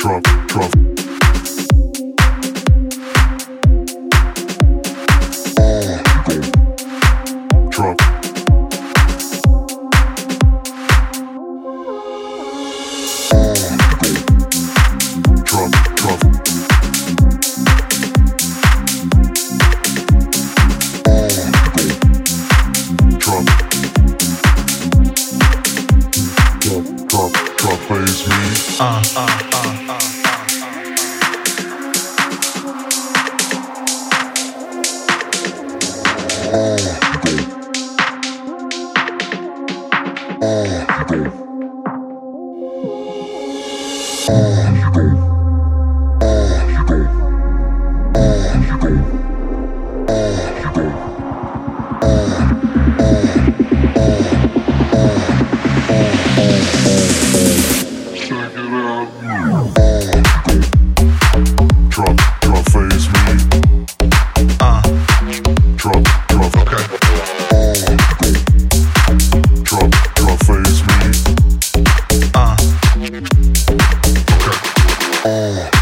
drop, drop. uh, uh. Doctor. Oh.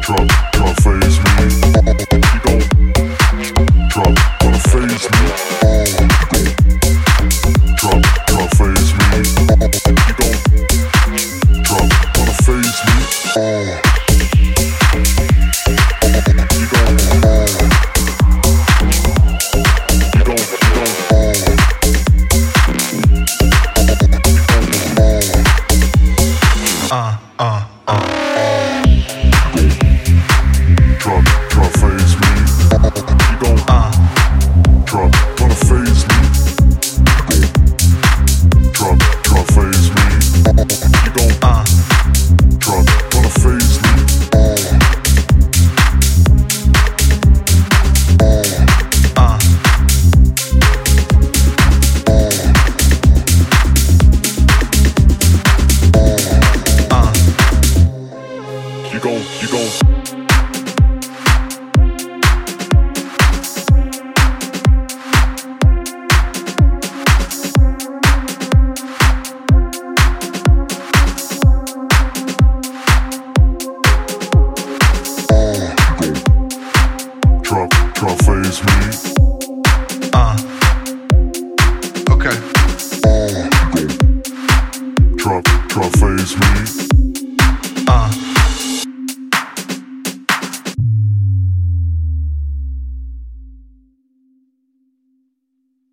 Drop, drop, face me. You don't drop, gonna face me. Uh, drop, drop phase me.